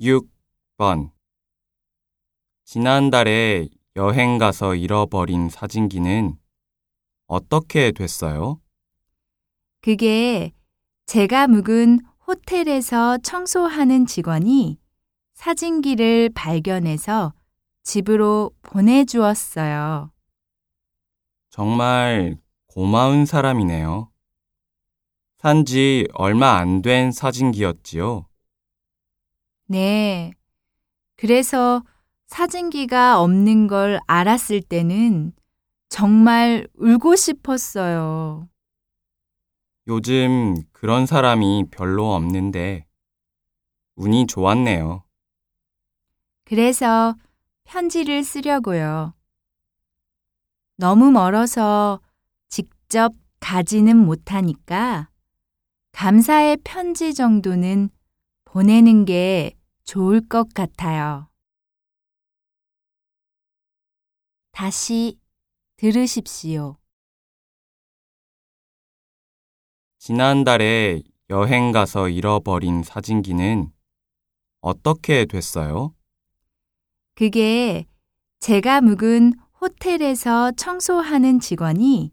6번 지난달에 여행 가서 잃어버린 사진기는 어떻게 됐어요? 그게 제가 묵은 호텔에서 청소하는 직원이 사진기를 발견해서 집으로 보내주었어요. 정말 고마운 사람이네요. 산지 얼마 안 된 사진기였지요. 네. 그래서 사진기가 없는 걸 알았을 때는 정말 울고 싶었어요. 요즘 그런 사람이 별로 없는데 운이 좋았네요. 그래서 편지를 쓰려고요. 너무 멀어서 직접 가지는 못하니까 감사의 편지 정도는 보내는 게 좋을 것 같아요. 다시 들으십시오. 지난달에 여행 가서 잃어버린 사진기는 어떻게 됐어요? 그게 제가 묵은 호텔에서 청소하는 직원이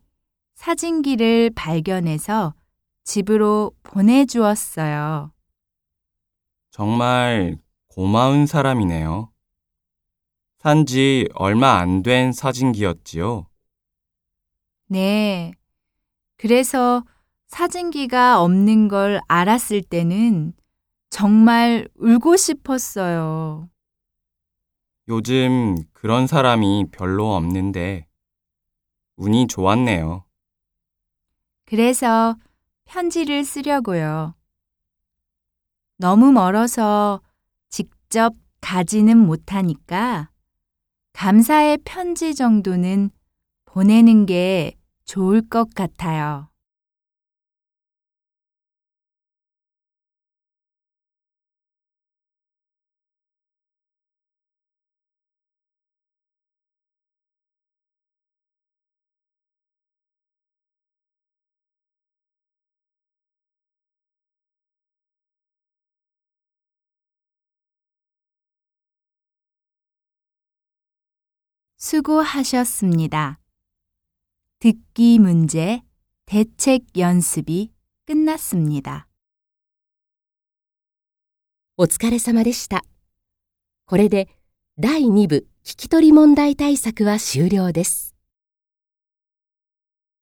사진기를 발견해서 집으로 보내주었어요. 정말 고마운 사람이네요. 산지 얼마 안 된 사진기였지요. 네. 그래서 사진기가 없는 걸 알았을 때는 정말 울고 싶었어요. 요즘 그런 사람이 별로 없는데 운이 좋았네요. 그래서 편지를 쓰려고요. 너무 멀어서 직접 가지는 못하니까 감사의 편지 정도는 보내는 게 좋을 것 같아요. 수고하셨습니다. 듣기 문제 대책 연습이 끝났습니다. お疲れ様でした。これで第2部聞き取り問題対策は終了です。